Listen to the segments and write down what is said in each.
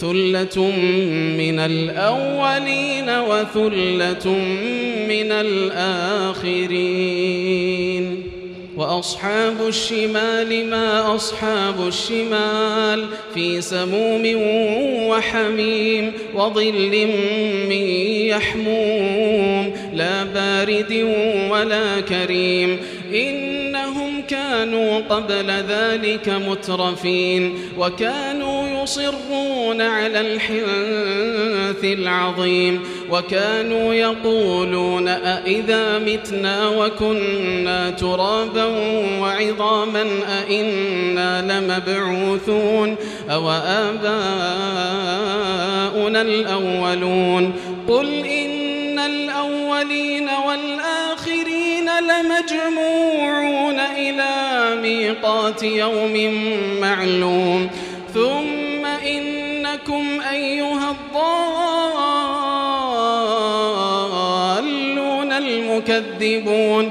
ثلة من الأولين وثلة من الآخرين. وأصحاب الشمال ما أصحاب الشمال في سموم وحميم وظل من يحموم. لا بارد ولا كريم. إنهم كانوا قبل ذلك مترفين. وكانوا يصرون على الحنث العظيم وكانوا يقولون أئذا متنا وكنا ترابا وعظاما أئنا لمبعوثون أو آباؤنا الأولون قل إن الأولين والآخرين لمجموعون إلى ميقات يوم معلوم ثم إنكم أيها الضالون المكذبون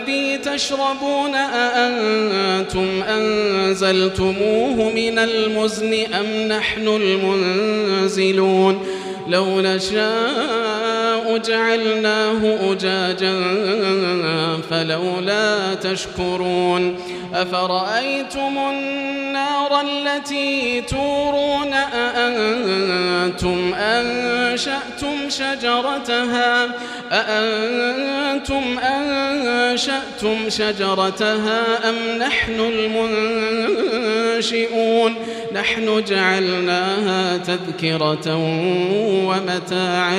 الذي تشربون أأنتم أنزلتموه من المزن أم نحن المنزلون؟ لو نشاء جعلناه أجاجا فلولا تشكرون أفرأيتم النار التي تورون أأنتم أنشأتم شجرتها أأنتم أنشأتم شجرتها أم نحن المنشئون نحن جعلناها تذكرة ومتاعا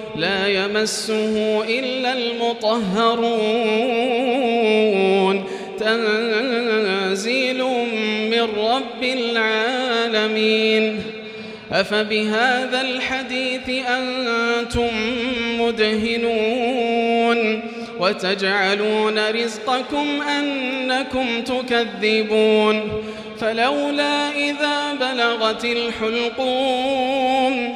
لا يمسه إلا المطهرون. تنزيل من رب العالمين. أفبهذا الحديث أنتم مدهنون؟ وتجعلون رزقكم أنكم تكذبون. فلولا إذا بلغت الحلقوم